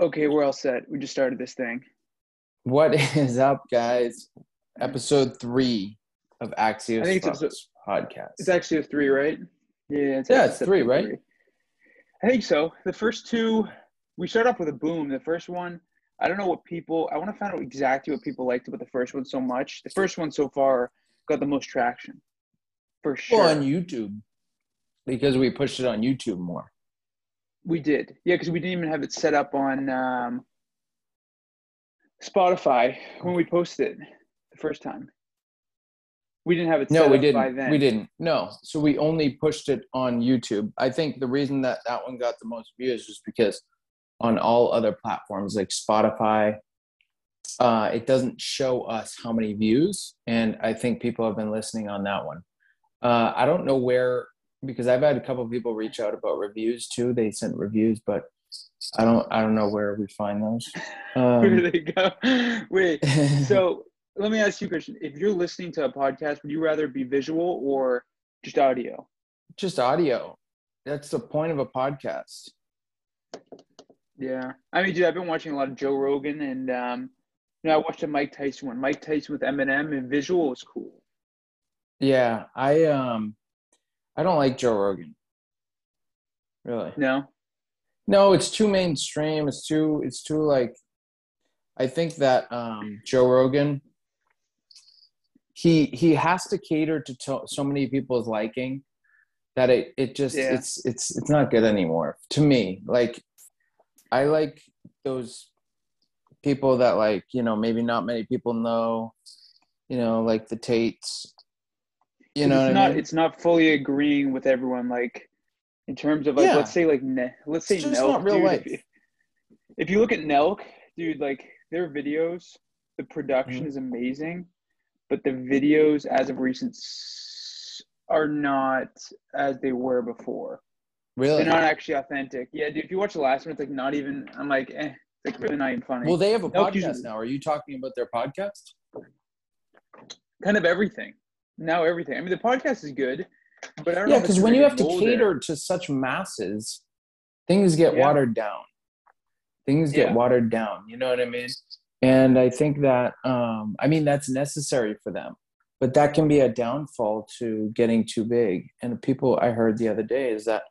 Okay, we're all set. We just started this thing. What is up, guys? Episode three of Axios I think it's Bucks podcast. It's actually a three, right? Yeah, it's Yeah, it's three, right? I think so. The first two, we start off with a boom. The first one, I don't know what people. I want to find out exactly what people liked about the first one so much. The first one so far got the most traction, for sure. Well, on YouTube because we pushed it on YouTube more. We did, yeah, because we didn't even have it set up on um, Spotify when we posted it the first time. We didn't have it. No, we up didn't. By then. We didn't. No. So we only pushed it on YouTube. I think the reason that that one got the most views was because on all other platforms like Spotify, uh, it doesn't show us how many views, and I think people have been listening on that one. Uh, I don't know where because I've had a couple of people reach out about reviews too. They sent reviews, but I don't. I don't know where we find those. Where Um, they go? Wait. So let me ask you a question. If you're listening to a podcast, would you rather be visual or just audio? just audio. That's the point of a podcast. Yeah. I mean, dude, I've been watching a lot of Joe Rogan and um you know, I watched a Mike Tyson one. Mike Tyson with Eminem and visual was cool. Yeah, I um I don't like Joe Rogan. Really. No? No, it's too mainstream. It's too it's too like I think that um Joe Rogan he he has to cater to to so many people's liking that it it just Yeah. it's it's it's not good anymore to me. Like I like those people that like, you know, maybe not many people know, you know, like the Tates. You know it's not I mean? it's not fully agreeing with everyone like in terms of like Yeah. let's say like Ne- let's say It's just Nelk, not real dude, life. If, if you look at Nelk, dude, like their videos, the production Mhm. is amazing, but the videos as of recent are not as they were before. Really? They're not actually authentic. Yeah, dude. If you watch the last one, it's like not even. I'm like, eh, it's like really not even funny. Well, they have a Nope, podcast now. Are you talking about their podcast? kind of everything. Now everything. I mean, the podcast is good, but I don't know. Yeah, because when you have to cater to such masses, things get Yeah. watered down. Things get Yeah. watered down. You know what I mean? And I think that, um, I mean, that's necessary for them. But that can be a downfall to getting too big. And people I heard the other day is that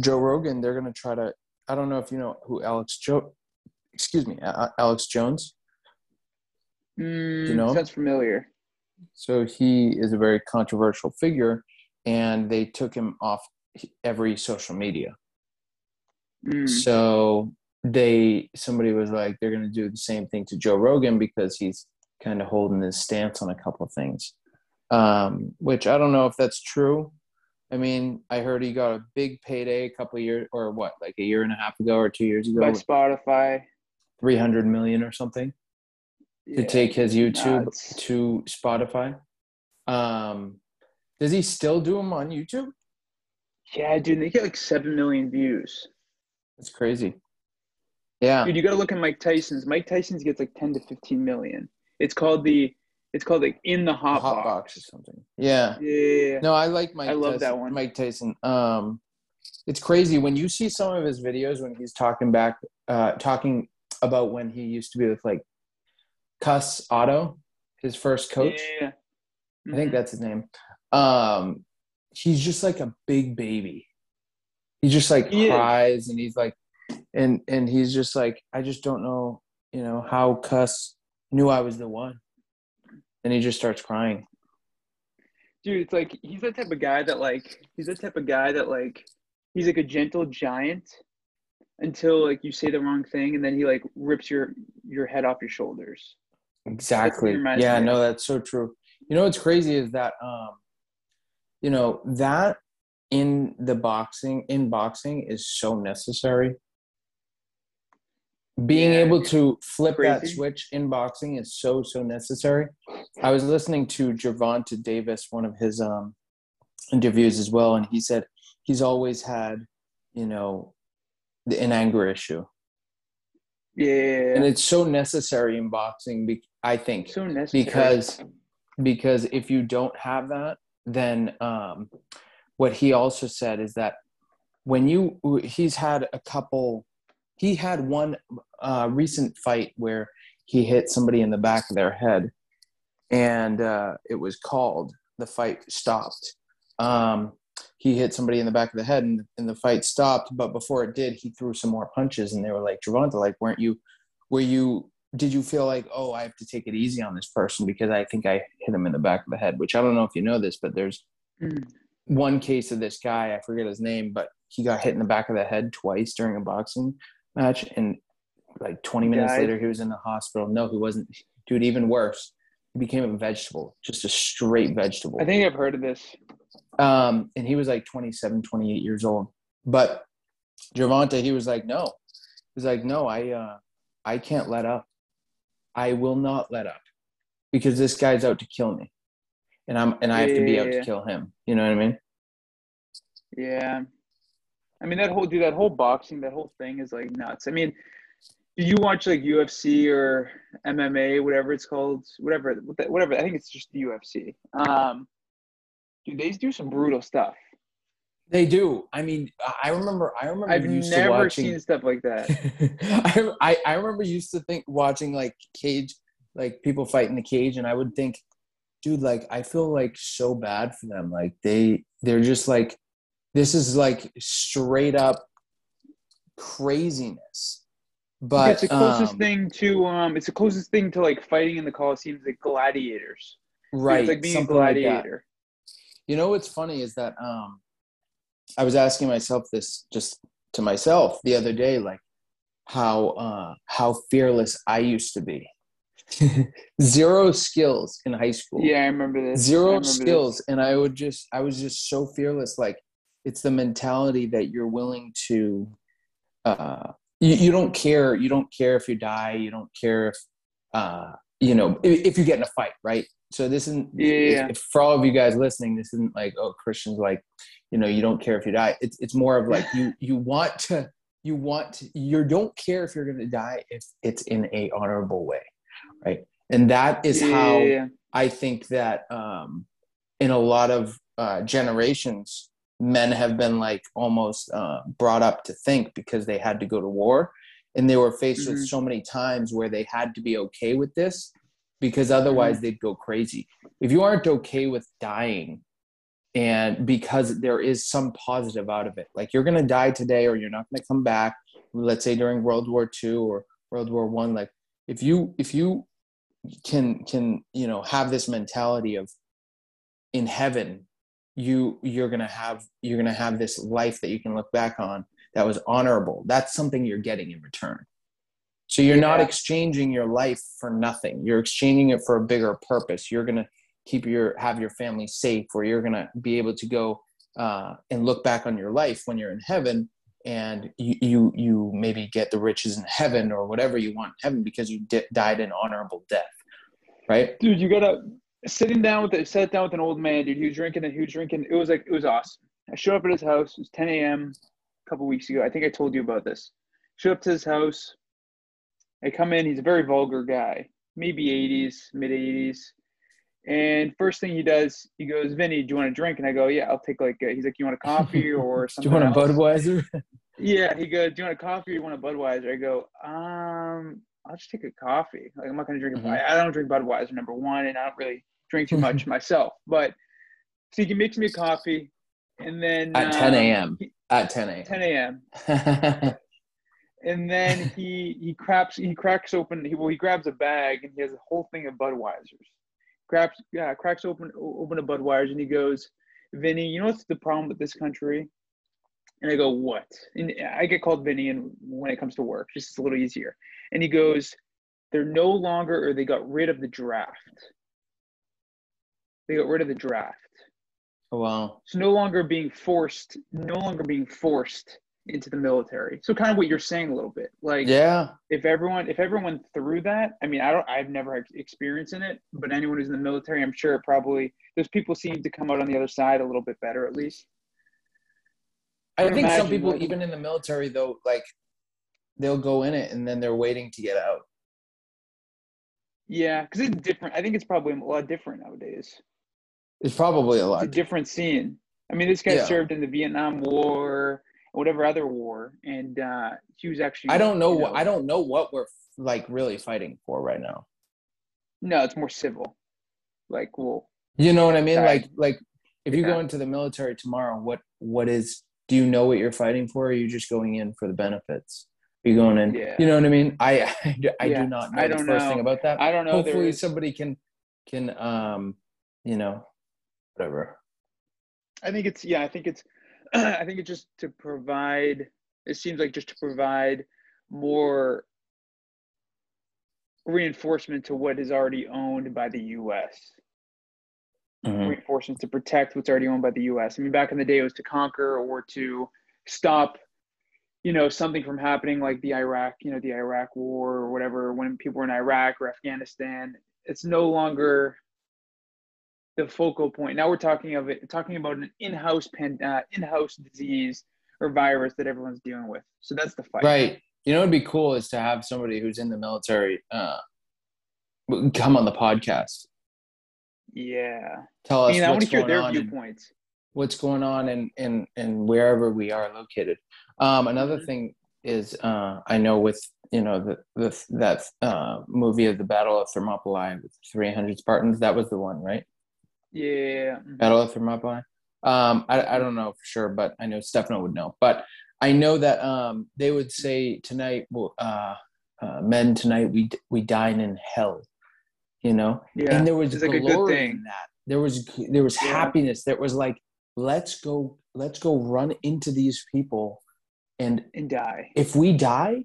Joe Rogan, they're going to try to. I don't know if you know who Alex Joe, excuse me, Alex Jones. Mm, you know? sounds familiar. So he is a very controversial figure, and they took him off every social media. Mm. So they somebody was like they're going to do the same thing to Joe Rogan because he's kind of holding his stance on a couple of things. Um, which I don't know if that's true. I mean, I heard he got a big payday a couple of years or what, like a year and a half ago or two years ago By Spotify. three hundred million or something to Yeah, take his YouTube nuts. to Spotify. Um, does he still do them on YouTube? Yeah, dude, they get like seven million views. That's crazy. Yeah. Dude, you got to look at Mike Tyson's. Mike Tyson's gets like ten to fifteen million. It's called the. It's called like in the hot, hot box. box or something. Yeah. Yeah. No, I like Mike. I love Tyson, that one. Mike Tyson. Um, it's crazy when you see some of his videos when he's talking back, uh, talking about when he used to be with like Cus D'Amato, his first coach. Yeah. I think Mhm. that's his name. Um, he's just like a big baby. He just like He is. cries and he's like, and and he's just like, I just don't know, you know, how Cus knew I was the one. And he just starts crying. dude it's like he's the type of guy that like he's the type of guy that like he's like a gentle giant until like you say the wrong thing and then he like rips your your head off your shoulders Exactly. Yeah, no, that's so true. You know what's crazy is that um you know, that in the boxing in boxing is so necessary. Being Yeah, able to flip that switch in boxing is so so necessary. I was listening to Gervonta Davis, one of his um interviews as well, and he said he's always had, you know, an anger issue. yeah And it's so necessary in boxing, I think, because because if you don't have that then um what he also said is that when you he's had a couple he had one uh, recent fight where he hit somebody in the back of their head, and uh, it was called. The fight stopped. Um, he hit somebody in the back of the head, and, and the fight stopped. But before it did, he threw some more punches, and they were like, "Gervonta, like, weren't you? Were you did you feel like, oh, I have to take it easy on this person because I think I hit him in the back of the head? Which I don't know if you know this, but there's mm. one case of this guy, I forget his name, but he got hit in the back of the head twice during a boxing match. And like 20 minutes later, he was in the hospital. No, he wasn't. Dude, even worse. He became a vegetable, just a straight vegetable. I think I've heard of this. Um, and he was like 27, 28 years old. But Gervonta, he was like, no. he's like, no, I, uh, I can't let up. I will not let up because this guy's out to kill me, and I'm and I have to be out to kill him. You know what I mean? Yeah, I mean that whole dude, that whole boxing, that whole thing is like nuts. I mean, do you watch like UFC or MMA, whatever it's called, whatever, whatever? I think it's just the UFC. Um, dude, they do some brutal stuff. They do. I mean, I remember. I remember. I've never watching, seen stuff like that. I, I I remember used to think watching like cage, like people fight in the cage, and I would think, dude, like I feel like so bad for them. Like they they're just like, this is like straight up craziness. But it's the closest um, thing to um, it's the closest thing to like fighting in the Coliseum, is like gladiators. Right. It's like being a gladiator. Like you know what's funny is that um I was asking myself this just to myself the other day, like how uh, how fearless I used to be. Zero skills in high school. Yeah, I remember this. Zero remember skills, this. and I would just I was just so fearless. Like it's the mentality that you're willing to. Uh, you, you don't care. You don't care if you die. You don't care if uh, you know if, if you get in a fight, right? So this isn't yeah. If, for all of you guys listening. This isn't like oh Christians like you know you don't care if you die it's it's more of like you you want to you want to, you don't care if you're going to die if it's in a honorable way right and that is how yeah. i think that um in a lot of uh, generations men have been like almost uh, brought up to think because they had to go to war and they were faced mm-hmm. with so many times where they had to be okay with this because otherwise mm-hmm. they'd go crazy if you aren't okay with dying and because there is some positive out of it. Like you're going to die today or you're not going to come back let's say during world war ii or world war one like if you if you can can you know have this mentality of in heaven you you're going to have you're going to have this life that you can look back on that was honorable. That's something you're getting in return. So you're yeah. not exchanging your life for nothing. You're exchanging it for a bigger purpose. You're going to keep your have your family safe where you're going to be able to go uh, and look back on your life when you're in heaven and you, you you maybe get the riches in heaven or whatever you want in heaven because you di- died an honorable death right? Dude you gotta sitting down with it sat down with an old man dude he was drinking and he was drinking it was like it was awesome. I showed up at his house it was 10 a.m a couple weeks ago i think i told you about this. Showed up to his house i come in he's a very vulgar guy maybe 80s mid 80s and first thing he does, he goes, Vinny, do you want a drink? And I go, yeah, I'll take like, a, he's like, you want a coffee or something? do you want else? a Budweiser? yeah. He goes, do you want a coffee or you want a Budweiser? I go, um, I'll just take a coffee. Like, I'm not going to drink, mm-hmm. I, don't drink Budweiser, number one, and I don't really drink too much myself. But so he makes me a coffee. And then at 10 a.m. Um, at 10 a.m. 10 a.m. and then he he cracks he cracks open he well he grabs a bag and he has a whole thing of Budweisers cracks yeah, cracks open open a Budweiser and he goes, Vinny, you know what's the problem with this country? And I go, what? And I get called Vinny, and when it comes to work, just it's a little easier. And he goes, they're no longer, or they got rid of the draft. They got rid of the draft. Oh, wow. It's no longer being forced, no longer being forced into the military. So kind of what you're saying a little bit. Like yeah, if everyone if everyone through that, I mean, I don't I've never had experience in it, but anyone who's in the military, I'm sure probably those people seem to come out on the other side a little bit better at least. I, I think some people like, even in the military though like they'll go in it and then they're waiting to get out. Yeah, because it's different. I think it's probably a lot different nowadays. It's probably a lot. It's a different scene. I mean, this guy yeah. served in the Vietnam War whatever other war, and uh, he was actually. I don't know. you what I don't know what we're like really fighting for right now. No, it's more civil. Like, well, You know what I mean? Like like if you Yeah. go into the military tomorrow, what what is do you know what you're fighting for? Or are you just going in for the benefits? Are you going in? Yeah. You know what I mean? I I, Yeah. do not know I the don't first know. thing about that. I don't know. Hopefully somebody can can um you know whatever. I think it's yeah. I think it's. I think it's just to provide. It seems like just to provide more reinforcement to what is already owned by the U.S. Mhm. Reinforcements to protect what's already owned by the U.S. I mean, back in the day, it was to conquer or to stop, you know, something from happening like the Iraq, you know, the Iraq War or whatever. When people were in Iraq or Afghanistan, it's no longer the focal point. Now we're talking of it, talking about an in-house pan, uh, in-house disease or virus that everyone's dealing with. So that's the fight. Right. You know what'd be cool is to have somebody who's in the military uh come on the podcast. Yeah. Tell I us mean, I want what's to hear going their on and- viewpoints. what's going on and and and wherever we are located. Um, another Mhm. thing is uh, I know with you know the, the that uh, movie of the Battle of Thermopylae with 300 Spartans. That was the one, right? Yeah. mhm. Battle of Thermopylae. Um, I I don't know for sure, but I know Stefano would know. But I know that um, they would say tonight, well, uh, uh, men tonight we we dine in hell. You know, Yeah. and there was It's like a good glory thing. in that. There was there was Yeah. happiness. There was like, let's go, let's go run into these people, and and die. if we die,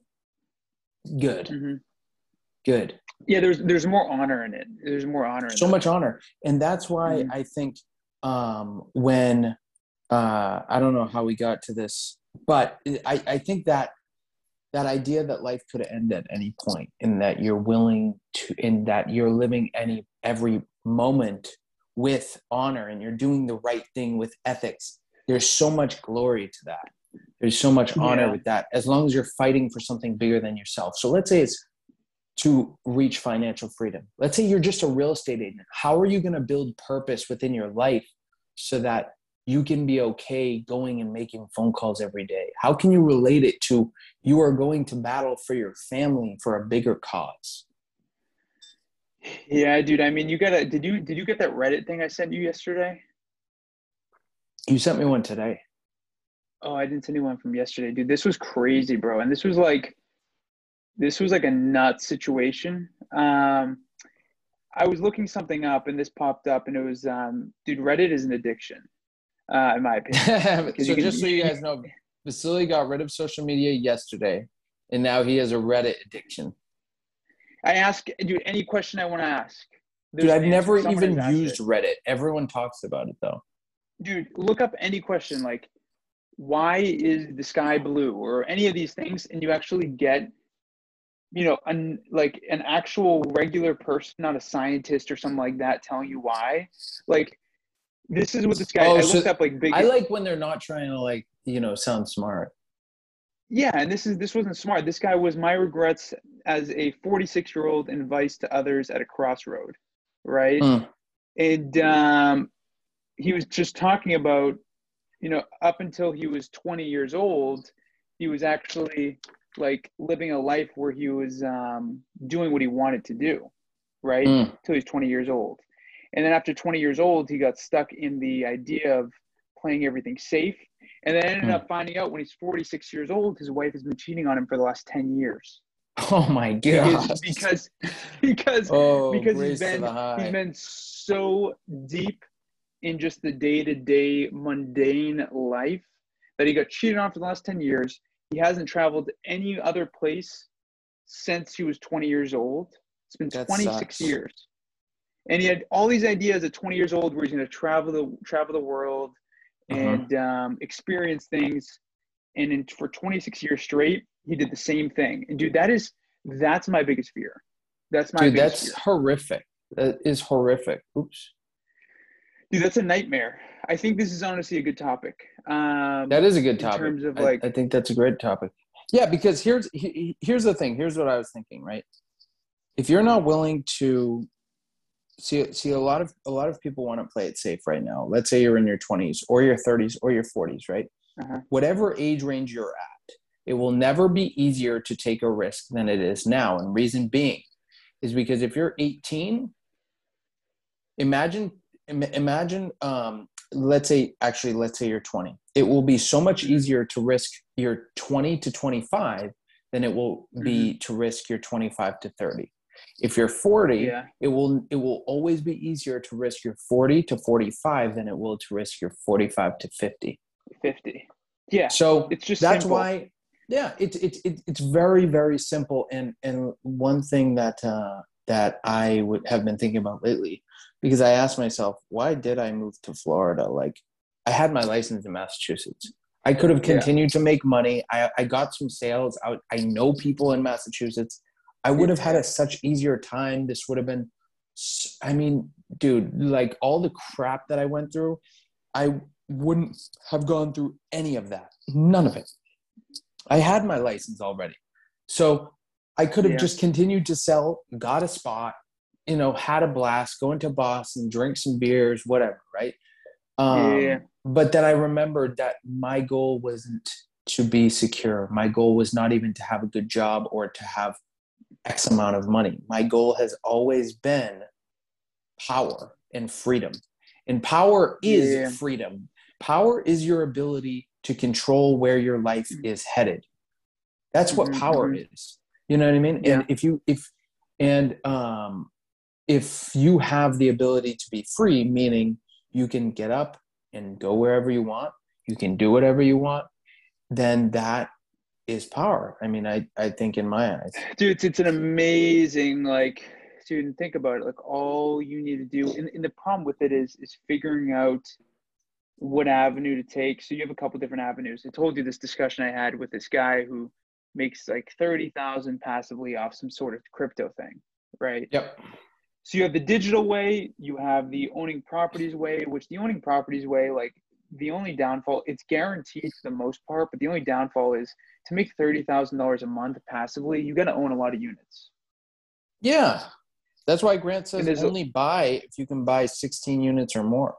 good, hmm good. Yeah, there's there's more honor in it. There's more honor. In So much honor, and that's why Mhm. I think um, when uh, I don't know how we got to this, but I I think that that idea that life could end at any point and that you're willing to in that you're living any every moment with honor and you're doing the right thing with ethics there's so much glory to that there's so much honor Yeah. with that as long as you're fighting for something bigger than yourself so let's say it's to reach financial freedom let's say you're just a real estate agent how are you going to build purpose within your life so that you can be okay going and making phone calls every day how can you relate it to you are going to battle for your family for a bigger cause Yeah, dude. I mean, you gotta. Did you did you get that Reddit thing I sent you yesterday? you sent me one today Oh, I didn't send you one from yesterday, dude. This was crazy, bro. And this was like, this was like a nut situation. Um, I was looking something up, and this popped up, and it was, um, dude, Reddit is an addiction, uh, in my opinion. so can- just so you guys know vasily got rid of social media yesterday and now he has a reddit addiction I ask, dude, any question I want to ask. dude i've never even used it. reddit everyone talks about it though dude look up any question like why is the sky blue or any of these things and you actually get you know an like an actual regular person not a scientist or something like that telling you why. Like this is what this guy Oh, i so looked up like big i like when they're not trying to like you know sound smart. Yeah and this is this wasn't smart. This guy was my regrets as a 46 year old advice to others at a crossroad right? Mm. and um, he was just talking about you know up until he was 20 years old he was actually like living a life where he was um, doing what he wanted to do right? Mm. until he's 20 years old. And then after 20 years old he got stuck in the idea of playing everything safe. And then ended Mm. up finding out when he's 46 years old his wife has been cheating on him for the last 10 years. Oh my god because because because, oh because he's been he's been so deep in just the day-to-day mundane life that he got cheated on for the last 10 years he hasn't traveled any other place since he was 20 years old. It's been That 26 sucks. years. And he had all these ideas at 20 years old where he's going to travel the travel the world Uh-huh. and um, experience things. And in, for 26 years straight he did the same thing. And dude that is that's my biggest fear. That's my dude that's fear. horrific. That is horrific. Oops. Dude that's a nightmare i think this is honestly a good topic um That is a good in topic. terms of, I- like- I, think that's a great topic. Yeah, because here's he- he- here's the thing. Here's what I was thinking. Right, if you're not willing to see see a lot of a lot of people want to play it safe right now. Let's say you're in your 20s or your 30s or your 40s, right? Uh-huh. whatever age range you're at, it will never be easier to take a risk than it is now. And reason being is because if you're 18, imagine imagine um, let's say actually let's say you're 20 it will be so much easier to risk your 20 to 25 than it will be Mm-hmm. to risk your 25 to 30 if you're 40 Yeah. it will it will always be easier to risk your 40 to 45 than it will to risk your 45 to 50 50. Yeah. so It's just that's simple. why yeah it's it's it, it's very very simple and and one thing that uh that i would have been thinking about lately because i asked myself why did i move to florida? Like i had my license in massachusetts. I could have Yeah. continued to make money. I i got some sales. I, I know people in massachusetts. I would have had a such easier time. This would have been I mean dude like all the crap that i went through i wouldn't have gone through any of that. None of it. I had my license already. So I could have Yeah. just continued to sell, got a spot, you know, had a blast, going to Boston, drink some beers, whatever, right? Um, Yeah. But then I remembered that my goal wasn't to be secure. My goal was not even to have a good job or to have X amount of money. My goal has always been power and freedom. And power is Yeah. freedom. Power is your ability to control where your life is headed. That's what Mhm, power mhm. is. You know what I mean? Yeah. And if you if and um if you have the ability to be free, meaning you can get up and go wherever you want, you can do whatever you want, then that is power. I mean, I, I think in my eyes. dude it's, it's an amazing like dude and think about it like all you need to do and, and the problem with it is is figuring out what avenue to take so you have a couple different avenues i told you this discussion i had with this guy who makes like 30000 passively off some sort of crypto thing right Yep. So you have the digital way you have the owning properties way which the owning properties way like the only downfall it's guaranteed for the most part but the only downfall is to make $30000 a month passively you got to own a lot of units Yeah. That's why Grant says only buy if you can buy 16 units or more.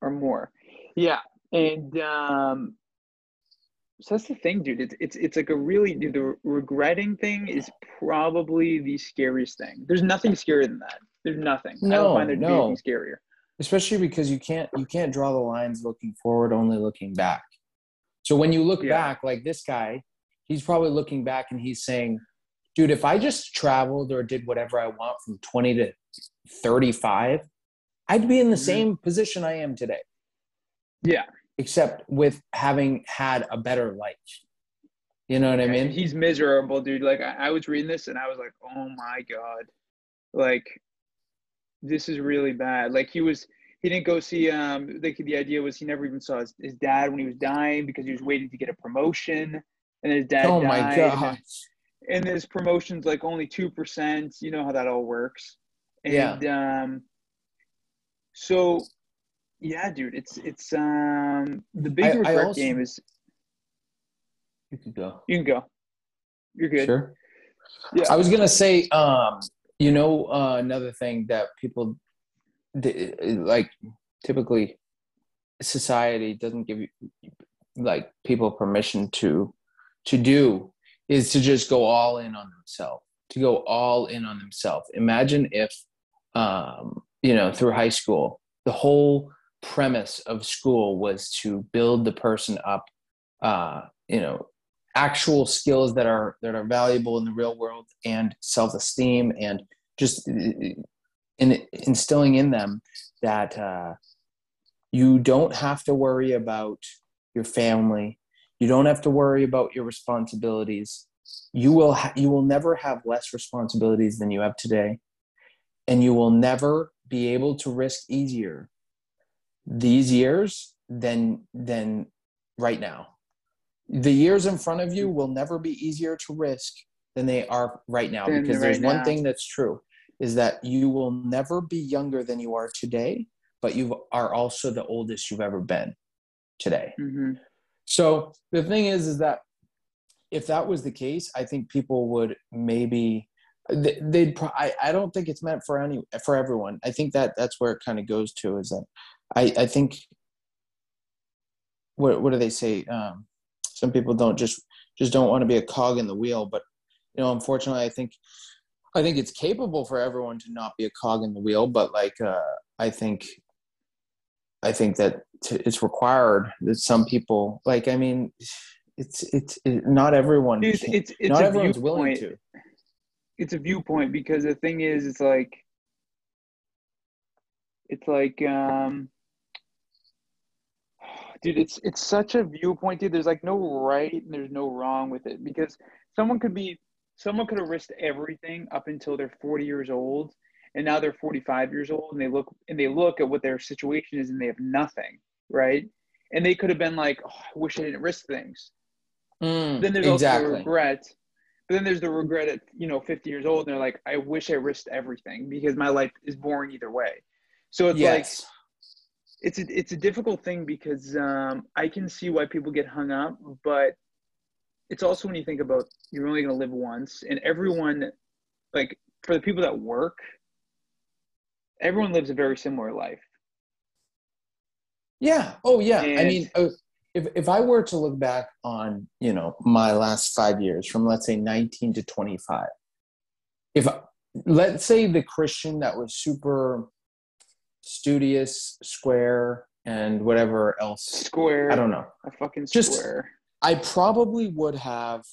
or more. Yeah, and um, so that's the thing, dude. It's it's it's like a really dude, the regretting thing is probably the scariest thing. There's nothing scarier than that. There's nothing. I No, don't find there to be no. anything scarier. especially because you can't you can't draw the lines looking forward only looking back so when you look Yeah. back like this guy he's probably looking back and he's saying dude if i just traveled or did whatever i want from 20 to 35 i'd be in the Mhm. same position i am today Yeah, except with having had a better life you know what i and mean he's miserable, dude. Like I, I was reading this and I was like, oh my god, like this is really bad. Like he was. He didn't go see. Um, the, the idea was he never even saw his, his dad when he was dying because he was waiting to get a promotion, and his dad oh died. my and god and his promotion's like only two percent. You know how that all works. Yeah. And um so yeah, dude, it's it's um the big I- I regret also- game is you can go you can go. You're good. Sure. Yeah. I was gonna say, um, you know, uh, another thing that people like typically society doesn't give you like people permission to to do is to just go all in on themselves to go all in on themselves. Imagine if um you know through high school the whole premise of school was to build the person up uh you know actual skills that are that are valuable in the real world and self-esteem and just uh, in, instilling in them that uh, you don't have to worry about your family. You don't have to worry about your responsibilities. You will ha- you will never have less responsibilities than you have today. And you will never be able to risk easier these years than than right now the years in front of you will never be easier to risk than they are right now because right there's one thing that's true is that you will never be younger than you are today but you are also the oldest you've ever been today. Hmm so the thing is is that if that was the case i think people would maybe they- they'd pro- I, I don't think it's meant for any for everyone. I think that that's where it kind of goes to is that i i think what what do they say? Um, some people don't just just don't want to be a cog in the wheel, but you know, unfortunately, I think I think it's capable for everyone to not be a cog in the wheel, but like uh, I think I think that t- it's required that some people like I mean it's it's it, not everyone It's can- it's, it's not everyone's willing to. It's a viewpoint because the thing is, it's like it's like um dude it's it's such a viewpoint dude. There's like no right and there's no wrong with it because someone could be someone could have risked everything up until they're 40 years old and now they're 45 years old and they look and they look at what their situation is and they have nothing right? And they could have been like oh, i wish i didn't risk things. Mm, then there's also the regret. But then there's the regret at you know 50 years old and they're like i wish i risked everything because my life is boring either way. So it's like yes. It's a, it's a difficult thing because um, I can see why people get hung up, but it's also when you think about you're only going to live once, and everyone, like for the people that work, everyone lives a very similar life. Yeah. Oh, yeah. I mean, uh, if if I were to look back on you know my last five years, from let's say nineteen to twenty five, if let's say the Christian that was super studious, square, and whatever else, Square, I don't know. a fucking Just- square. I probably would have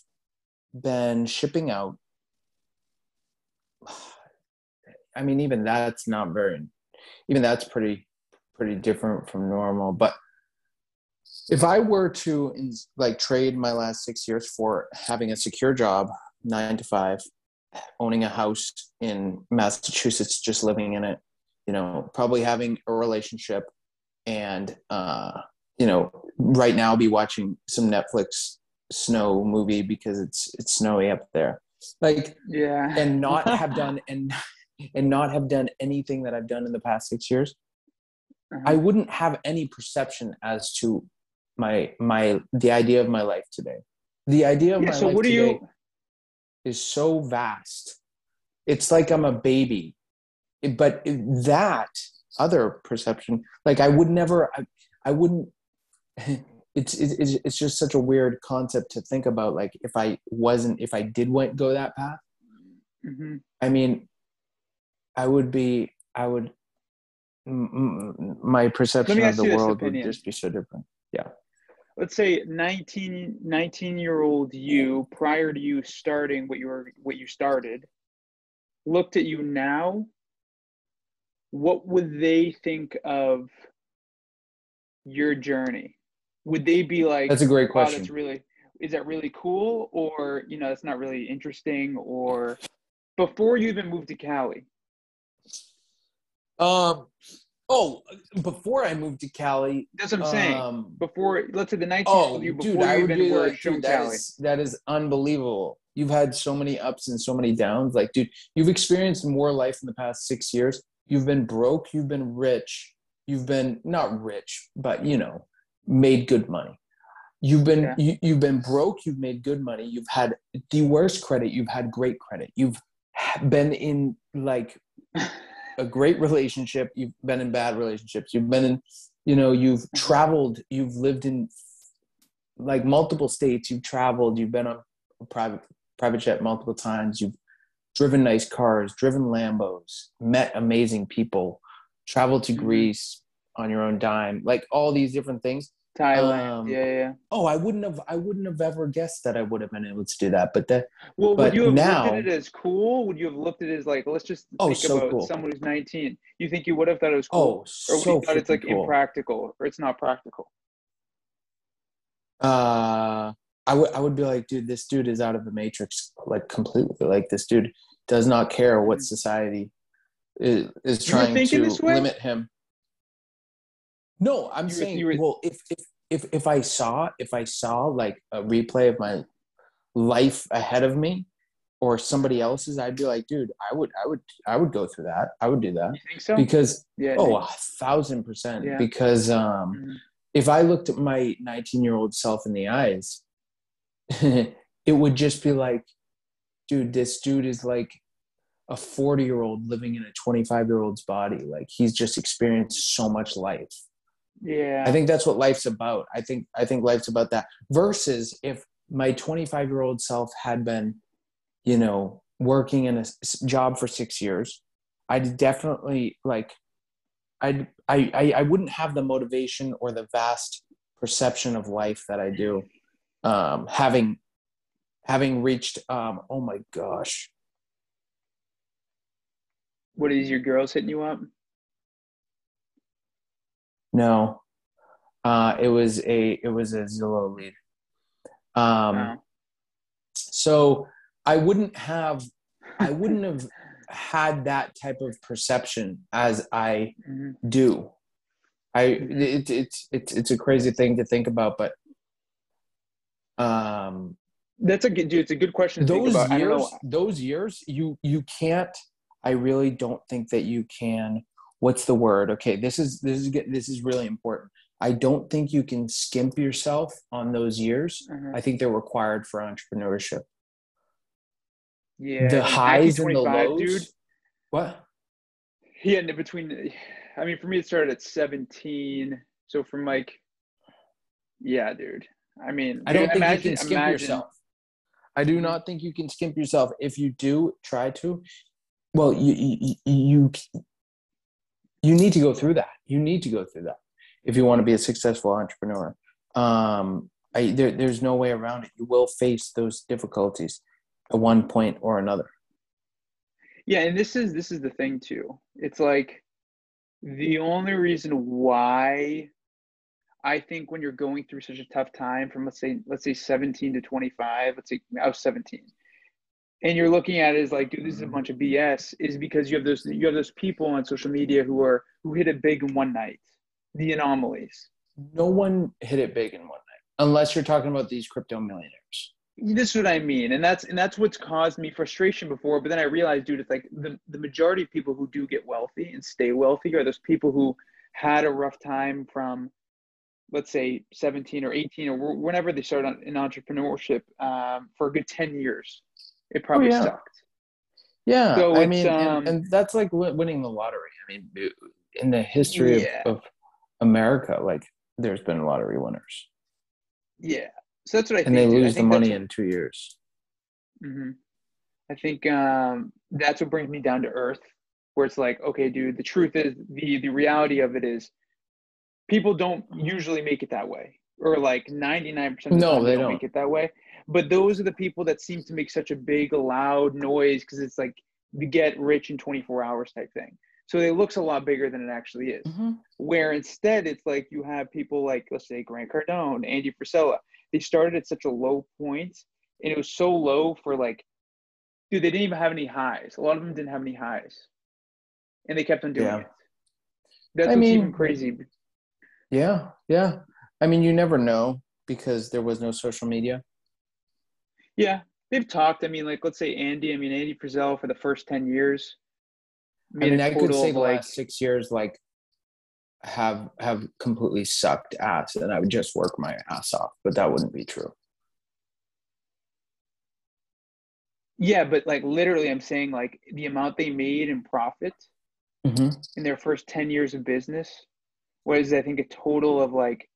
been shipping out. I mean, even that's not very, even that's pretty, pretty different from normal. But if I were to in- like trade my last six years for having a secure job, nine to five, owning a house in Massachusetts, just living in it, you know, probably having a relationship, and uh, you know, right now be watching some Netflix snow movie because it's it's snowy up there. Like Yeah, and not have done and and not have done anything that I've done in the past six years, Uh-huh. I wouldn't have any perception as to my my the idea of my life today. The idea of yeah. my So life what do today you? is so vast. It's like I'm a baby. But that other perception, like I would never, I, I wouldn't. It's, it's it's just such a weird concept to think about. Like if I wasn't, if I did went go that path, Mhm. I mean, I would be, I would. My perception of the world would just be so different. Yeah. Let's say 19, 19 year old you, prior to you starting what you were what you started, looked at you now. What would they think of your journey? Would they be like, That's a great wow, question. that's really is that really cool or you know that's not really interesting or before you even moved to cali Um. Oh, before I moved to Cali, that's what i'm saying um, before let's say the 19 Oh, you dude, before I you would even were like, dude, that cali is that is unbelievable. You've had so many ups and so many downs. Like, dude, you've experienced more life in the past six years. You've been broke. You've been rich. You've been not rich, but you know, made good money. You've been Yeah. you, you've been broke. You've made good money. You've had the worst credit. You've had great credit. You've been in like a great relationship you've been in bad relationships you've been in you know you've mm-hmm. traveled you've lived in like multiple states you've traveled you've been on a private private jet multiple times you've driven nice cars driven lambos met amazing people traveled to Mhm. greece on your own dime like all these different things. Thailand. Um, yeah yeah oh i wouldn't have i wouldn't have ever guessed that i would have been able to do that but that well but would you have now- looked at it as cool? Would you have looked at it as like let's just Oh, think so about cool. someone who's 19 you think you would have thought it was oh cool or so would you thought it's like cool. impractical or it's not practical? Uh I would I would be like, dude, this dude is out of the matrix, like completely. Like this dude does not care what society is, is trying to limit him. No, I'm You saying, you were- well, if if if if I saw if I saw like a replay of my life ahead of me or somebody else's, I'd be like, dude, I would I would I would go through that. I would do that you think so because yeah oh, a thousand percent. Yeah. Because um, Mhm. if I looked at my 19 year old self in the eyes, it would just be like, dude, this dude is like a 40 year old living in a 25 year old's body. Like he's just experienced so much life. Yeah. I think that's what life's about. I think I think life's about that. Versus if my 25 year old self had been, you know, working in a job for six years, I'd definitely like, I'd I I, I wouldn't have the motivation or the vast perception of life that I do, um, having having reached. Um, oh my gosh. What is your girls hitting you up? No, uh, it was a it was a Zillow lead. Um, wow. So I wouldn't have I wouldn't have had that type of perception as I mm-hmm. do. I it, it's it's it's a crazy thing to think about, but um, that's a good dude. It's a good question. those years, those years, you you can't. I really don't think that you can what's the word okay this is this is this is really important i don't think you can skimp yourself on those years mm-hmm. i think they're required for entrepreneurship yeah the highs and the lows dude what yeah between i mean for me it started at 17 so from like yeah dude i mean i don't think imagine, you can skimp imagine, yourself i do not think you can skimp yourself if you do try to well you you, you you need to go through that. You need to go through that if you want to be a successful entrepreneur. Um, I, there, there's no way around it. You will face those difficulties at one point or another. Yeah, and this is this is the thing too. It's like the only reason why I think when you're going through such a tough time from let's say let's say 17 to 25, let's say I was 17 and you're looking at it as like, dude, this is a bunch of BS, is because you have those you have those people on social media who are who hit it big in one night, the anomalies. No one hit it big in one night, unless you're talking about these crypto millionaires. This is what I mean, and that's and that's what's caused me frustration before. But then I realized, dude, it's like the the majority of people who do get wealthy and stay wealthy are those people who had a rough time from let's say 17 or 18 or whenever they start in entrepreneurship um, for a good 10 years it probably oh, yeah. sucked. Yeah, so I mean, um, and, and, that's like winning the lottery. I mean, in the history yeah. of, of America, like there's been lottery winners. Yeah, so that's what I and think. And they lose the money in two years. Mm-hmm. I think um, that's what brings me down to earth, where it's like, okay, dude, the truth is the the reality of it is, people don't usually make it that way, or like ninety nine percent of the no, time they, they don't, don't. make it that way. But those are the people that seem to make such a big loud noise because it's like the get rich in 24 hours type thing. So it looks a lot bigger than it actually is. Mm-hmm. where instead it's like you have people like let's say grant cardone andy frisella. They started at such a low point and it was so low for like dude they didn't even have any highs. A lot of them didn't have any highs. And they kept on doing yeah. it. That's I mean, even crazy yeah yeah i mean you never know because there was no social media yeah, they've talked. I mean, like let's say Andy. I mean, Andy Frisell for the first ten years. I mean, I could say the like, last six years like have have completely sucked ass, and I would just work my ass off, but that wouldn't be true. Yeah, but like literally, I'm saying like the amount they made in profit mm-hmm. in their first ten years of business was, I think, a total of like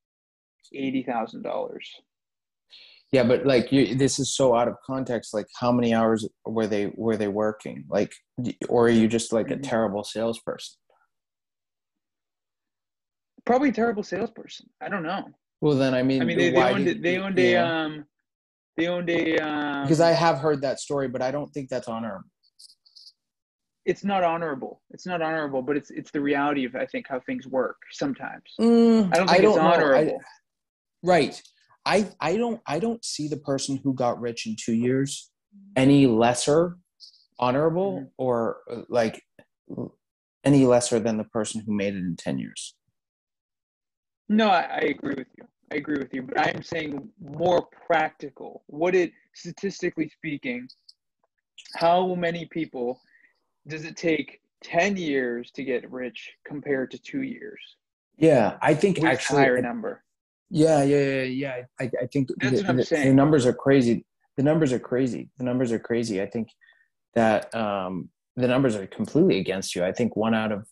eighty thousand dollars. Yeah but like you this is so out of context like how many hours were they were they working? Like or are you just like a mm-hmm. terrible salesperson? Probably a terrible salesperson. I don't know. Well then i mean i mean they, they owned they owned a yeah. um they owned a um because i have heard that story but i don't think that's on honorable it's not honorable. It's not honorable but it's it's the reality of i think how things work sometimes. Mm, i don't think I don't it's honorable. I, right. I I don't I don't see the person who got rich in two years any lesser honorable mm-hmm. or uh, like any lesser than the person who made it in 10 years. No I, I, agree with you. I agree with you but i'm saying more practical. What it statistically speaking how many people does it take 10 years to get rich compared to two years yeah i think Which actually higher number yeah, yeah, yeah, yeah. I, I think the, the, the, numbers are crazy. The numbers are crazy. The numbers are crazy. I think that um, the numbers are completely against you. I think one out of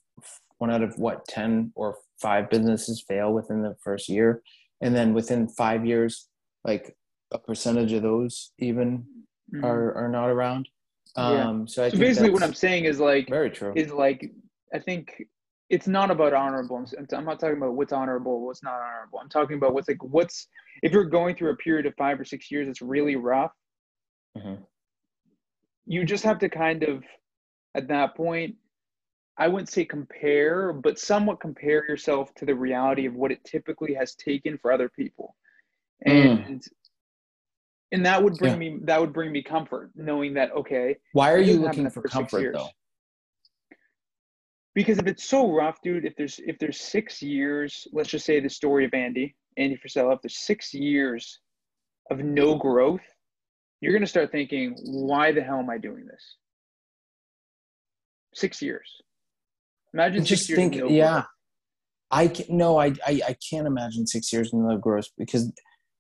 one out of what ten or five businesses fail within the first year, and then within five years, like a percentage of those even mm-hmm. are are not around. Um, yeah. So I so basically, what I'm saying is like very true. Is like I think it's not about honorable. I'm not talking about what's honorable, what's not honorable. I'm talking about what's like what's if you're going through a period of five or six years that's really rough. Mm-hmm. You just have to kind of at that point I wouldn't say compare, but somewhat compare yourself to the reality of what it typically has taken for other people. Mm. And mm. And that would bring yeah. me that would bring me comfort knowing that okay. Why are you looking for comfort though? Because if it's so rough, dude, if there's if there's six years, let's just say the story of Andy, Andy Frisella, if there's six years of no growth, you're gonna start thinking, why the hell am I doing this? Six years. Imagine just think, no yeah. Growth. I can, no, I, I I can't imagine six years in no growth because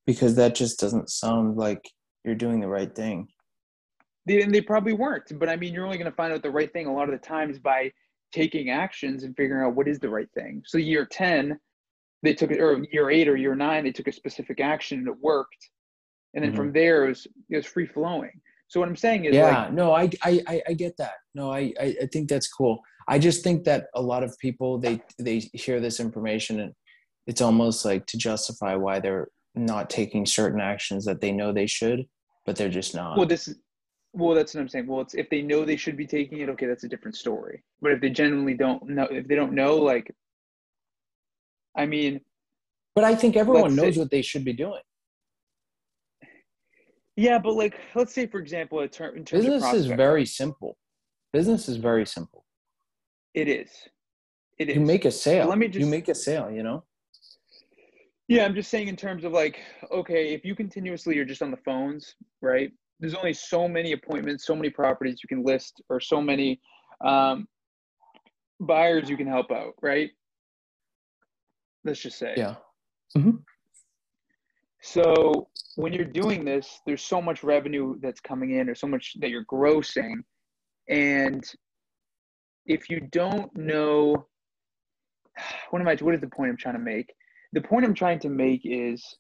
because that just doesn't sound like you're doing the right thing. They, and they probably weren't, but I mean, you're only going to find out the right thing a lot of the times by taking actions and figuring out what is the right thing. So year 10, they took it, or year eight or year nine, they took a specific action and it worked. And then mm-hmm. from there, it was, it was free flowing. So what I'm saying is, yeah, like, no, I, I, I get that. No, I, I, I think that's cool. I just think that a lot of people they they hear this information and it's almost like to justify why they're not taking certain actions that they know they should, but they're just not. Well, this is well, that's what I'm saying. Well, it's if they know they should be taking it, okay, that's a different story. But if they genuinely don't know, if they don't know, like, I mean, but I think everyone knows say, what they should be doing. Yeah, but like, let's say for example, a term, in terms of. business is very simple. Business is very simple. It is. It is. You make a sale. Let me just, you make a sale. You know. Yeah, I'm just saying in terms of like, okay, if you continuously are just on the phones, right? There's only so many appointments, so many properties you can list, or so many um, buyers you can help out, right? Let's just say. Yeah. Mm-hmm. So when you're doing this, there's so much revenue that's coming in, or so much that you're grossing, and if you don't know what am I what is the point I'm trying to make? The point I'm trying to make is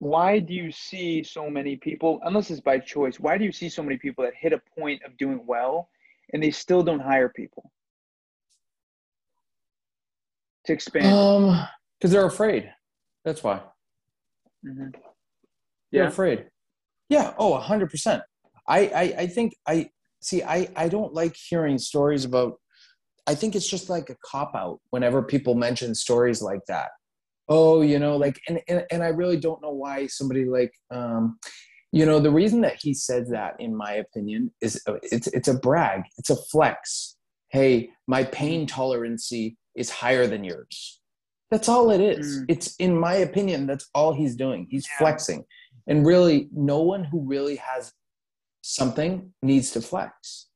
why do you see so many people, unless it's by choice, why do you see so many people that hit a point of doing well and they still don't hire people to expand? Um, because they're afraid. That's why. Mm-hmm. Yeah. They're afraid. Yeah. Oh, hundred percent. I, I, I think I, see i i don't like hearing stories about i think it's just like a cop out whenever people mention stories like that. Oh you know like and and, and i really don't know why somebody like um you know the reason that he says that in my opinion is uh, it's it's a brag. It's a flex. Hey my pain tolerance is higher than yours. That's all it is. Mm. it's in my opinion that's all he's doing. He's yeah. flexing. And really no one who really has something needs to flex.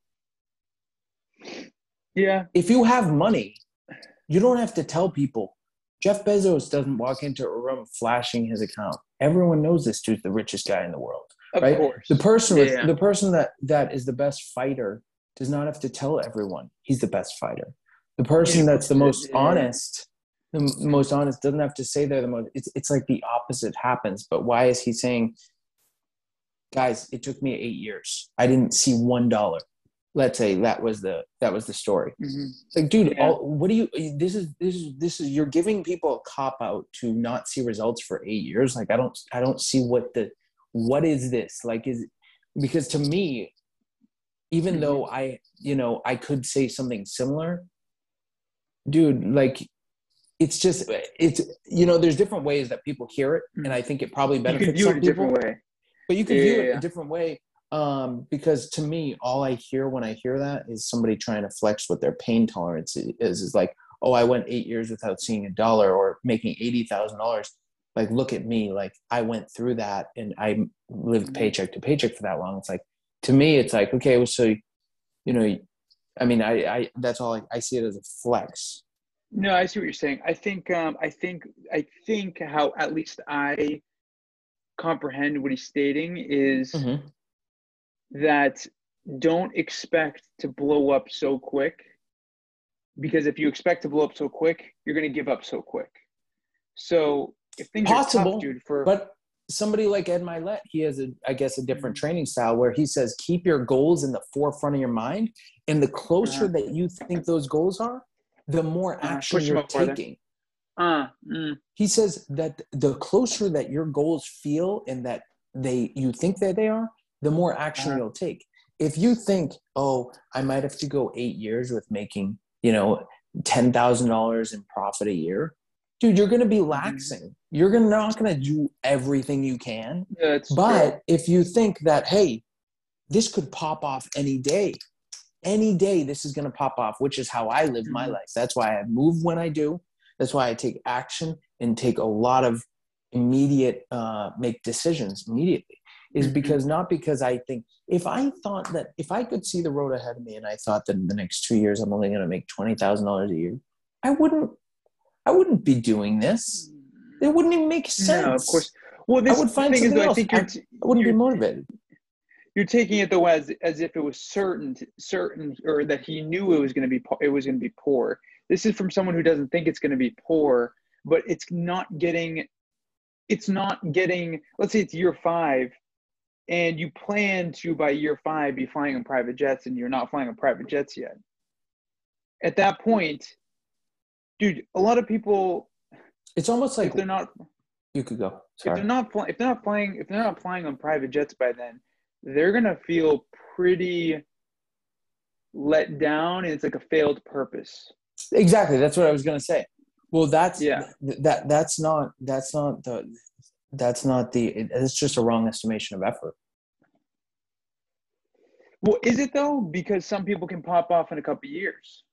Yeah. If you have money, you don't have to tell people. Jeff Bezos doesn't walk into a room flashing his account. Everyone knows this dude's the richest guy in the world. Of right? course. The person with, yeah. the person that that is the best fighter does not have to tell everyone he's the best fighter. The person that's the most honest, the most honest doesn't have to say they're the most. It's it's like the opposite happens. But why is he saying guys it took me eight years i didn't see one dollar let's say that was the that was the story mm-hmm. like dude yeah. all, what do you this is this is this is you're giving people a cop out to not see results for eight years like i don't i don't see what the what is this like is because to me even mm-hmm. though i you know i could say something similar dude like it's just it's you know there's different ways that people hear it and mm-hmm. i think it probably benefits you can view it a different way but you can yeah, view it yeah. a different way um, because to me, all I hear when I hear that is somebody trying to flex what their pain tolerance is. Is like, oh, I went eight years without seeing a dollar or making eighty thousand dollars. Like, look at me. Like, I went through that and I lived mm-hmm. paycheck to paycheck for that long. It's like, to me, it's like, okay, well, so, you know, I mean, I, I that's all I, I see it as a flex. No, I see what you're saying. I think, um, I think, I think how at least I comprehend what he's stating is mm-hmm. That don't expect to blow up so quick because if you expect to blow up so quick, you're going to give up so quick. So if things Possible, are tough, dude, for But somebody like Ed Mylett, he has a, I guess, a different training style where he says keep your goals in the forefront of your mind, and the closer Uh-huh. that you think those goals are, the more Uh-huh. action 'em you're taking. uh, mm, He says that the closer that your goals feel and that they you think that they are, the more action Uh-huh. you'll take. If you think, oh, I might have to go eight years with making, you know, ten thousand dollars in profit a year, dude, you're gonna be Mm-hmm. laxing. You're gonna not gonna do everything you can. yeah, But true. if you think that, hey, this could pop off any day, any day this is going to pop off, which is how I live my Mhm. life. That's why I move when I do. That's why I take action and take a lot of immediate, uh, make decisions immediately. Is Mhm. because not because I think if I thought that if I could see the road ahead of me and I thought that in the next two years I'm only going to make twenty thousand dollars a year, I wouldn't. I wouldn't be doing this. It wouldn't even make sense. No, of course. Well, this would the find thing is, something though, I else. think you're, I- I wouldn't be motivated. you're taking it though as as if it was certain certain or that he knew it was going to be it was going to be poor this is from someone who doesn't think it's going to be poor but it's not getting it's not getting let's say it's year five and you plan to by year five be flying on private jets and you're not flying on private jets yet at that point dude a lot of people It's almost like if they're not you could go. if they're not if they're not flying if they're not flying on private jets by then, they're gonna feel pretty let down, and it's like a failed purpose. Exactly. That's what I was going to say. Well, that's Yeah. th- that that's not that's not the that's not the it- it's just a wrong estimation of effort. Well, is it though? Because some people can pop off in a couple years.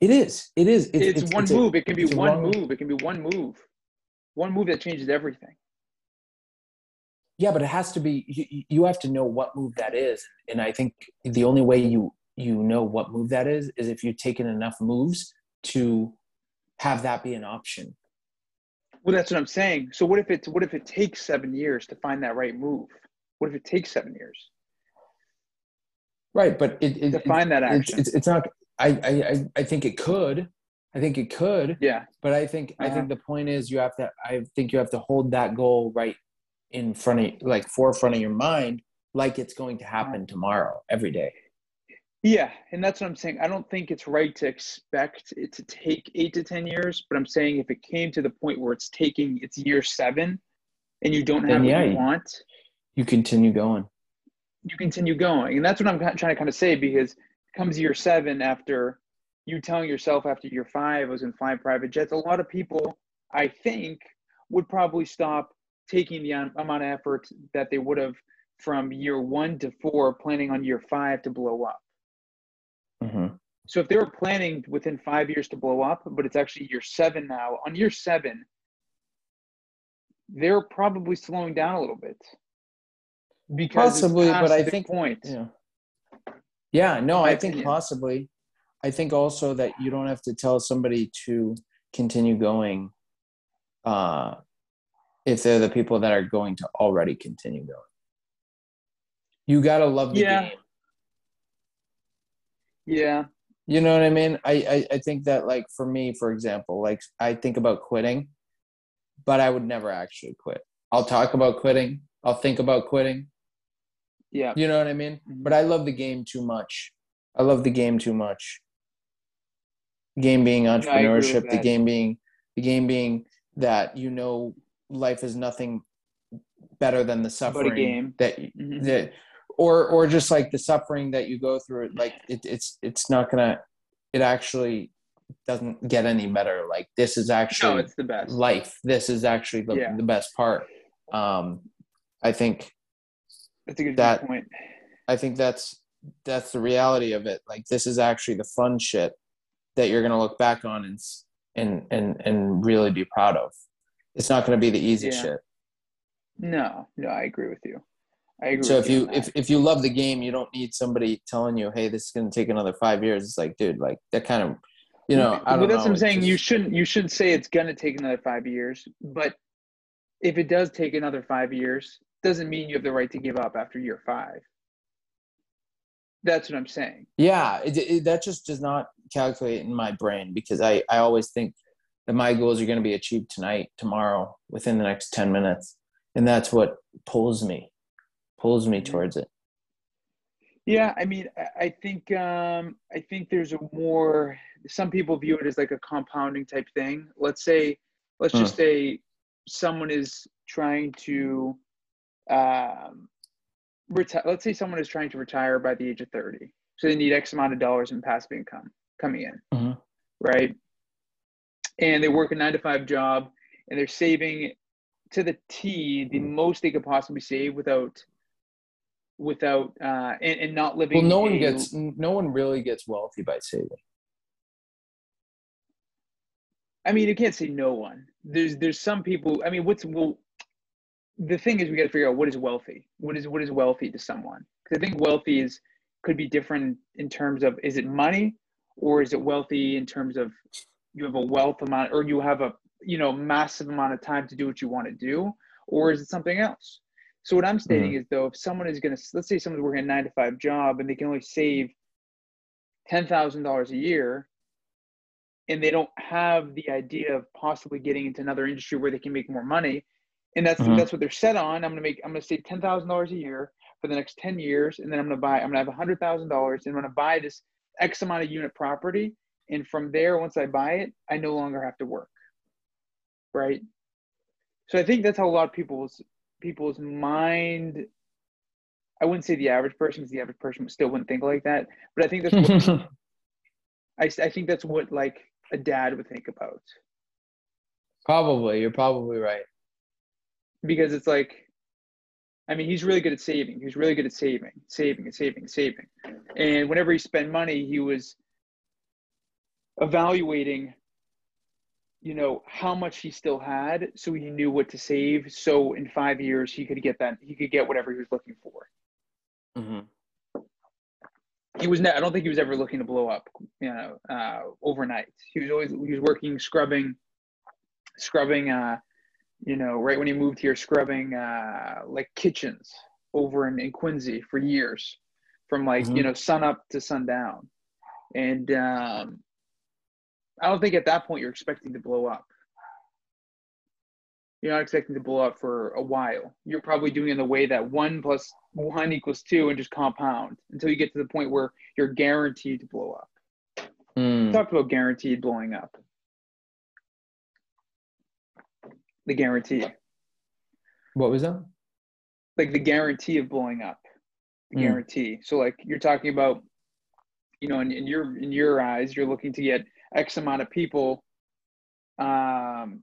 It is. It is. It's, one a- move. it can be one wrong- move. It can be one move. One move that changes everything. yeah, but it has to be. You, you have to know what move that is, and I think the only way you you know what move that is is if you've taken enough moves to have that be an option. Well, that's what I'm saying. So what if it's what if it takes seven years to find that right move? What if it takes seven years Right, but it, it, to find that it's, action? it's it's not. I, I I I think it could. I think it could. yeah. But I think I Uh-huh. think the point is you have to I think you have to hold that goal right in front of like forefront of your mind like it's going to happen tomorrow every day. Yeah, and that's what I'm saying. I don't think it's right to expect it to take eight to ten years, but I'm saying if it came to the point where it's taking it's year seven, and you don't Then have what yeah, you you- want, You continue going. you continue going, and that's what I'm trying to kind of say because comes year seven after you telling yourself after year five I was in five private jets. A lot of people, I think, would probably stop taking the amount of effort that they would have from year one to four, planning on year five to blow up. Hmm So if they were planning within five years to blow up, but it's actually year seven now, on year seven, they're probably slowing down a little bit. Because Possibly, but I think- point. Yeah. Yeah, no, I think opinion. possibly. I think also that you don't have to tell somebody to continue going uh if they're the people that are going to already continue going. You got to love the Yeah. game. Yeah. You know what I mean? I, I I think that like for me, for example, like I think about quitting, but I would never actually quit. I'll talk about quitting. I'll think about quitting. Yeah. You know what I mean? Mhm. But I love the game too much. I love the game too much. Game being entrepreneurship, the game being the game being that you know life is nothing better than the suffering game. that Mhm. that or or just like the suffering that you go through like it, it's it's not gonna it actually doesn't get any better like this is No, actually it's the best. life this is actually the, Yeah. the best part um i think That's a good that- point. i think that's that's the reality of it like this is actually the fun shit that you're gonna look back on and and and and really be proud of it's not gonna be the easy Yeah. shit No, no, I agree with you. I agree. so if you if, if you love the game you don't need somebody telling you hey this is going to take another five years it's like dude like that kind of you know i don't but that's know what I'm it's saying. just- You shouldn't you shouldn't say it's gonna take another five years, but if it does take another five years, doesn't mean you have the right to give up after year five. That's what I'm saying. yeah it, it, that just does not calculate in my brain because I, I always think that my goals are going to be achieved tonight, tomorrow, within the next 10 minutes. And that's what pulls me, pulls me Mm-hmm. towards it. Yeah, I mean, I- think um, I think there's a more. Some people view it as like a compounding type thing. Let's say, let's just say, someone is trying to, um, retire. Let's say someone is trying to retire by the age of thirty, so they need X amount of dollars in passive income coming in, Mhm. right? And they work a nine to five job, and they're saving to the T the most they could possibly save without without uh and, and not living Well, no one a- gets, no one really gets wealthy by saving. I mean, you can't say no one. There's there's some people. I mean, what's well, the thing is, we got to figure out what is wealthy. What is what is wealthy to someone? Because I think wealthy is could be different in terms of is it money or is it wealthy in terms of you have a wealth amount or you have a you know massive amount of time to do what you want to do or is it something else? So what I'm stating is though, if someone is going to let's say someone's working a nine to five job and they can only save ten thousand dollars a year and they don't have the idea of possibly getting into another industry where they can make more money and that's Mhm. that's what they're set on i'm going to make i'm going to save $10000 a year for the next 10 years and then i'm going to buy i'm going to have $100000 and i'm going to buy this x amount of unit property and from there once i buy it i no longer have to work. Right? So i think that's how a lot of people's people's mind i wouldn't say the average person because the average person still wouldn't think like that but i think that's what I, I think that's what like a dad would think about probably, you're probably right. because it's like i mean he's really good at saving he's really good at saving saving and saving saving and whenever he spent money he was evaluating you know how much he still had so he knew what to save so in five years he could get that he could get whatever he was looking for Mhm. he was ne- i don't think he was ever looking to blow up you know uh, overnight he was always he was working scrubbing scrubbing uh you know right when he moved here scrubbing uh like kitchens over in, in quincy for years from like you Mhm. know sun up to sundown and um i don't think at that point you're expecting to blow up. You're not expecting to blow up for a while. You're probably doing it in the way that one plus one equals two and just compound until you get to the point where you're guaranteed to blow up. Mm. talked about guaranteed blowing up. The guarantee. What was that? like the guarantee of blowing up. The Mm. guarantee. So like you're talking about you know in, in your in your eyes you're looking to get x amount of people um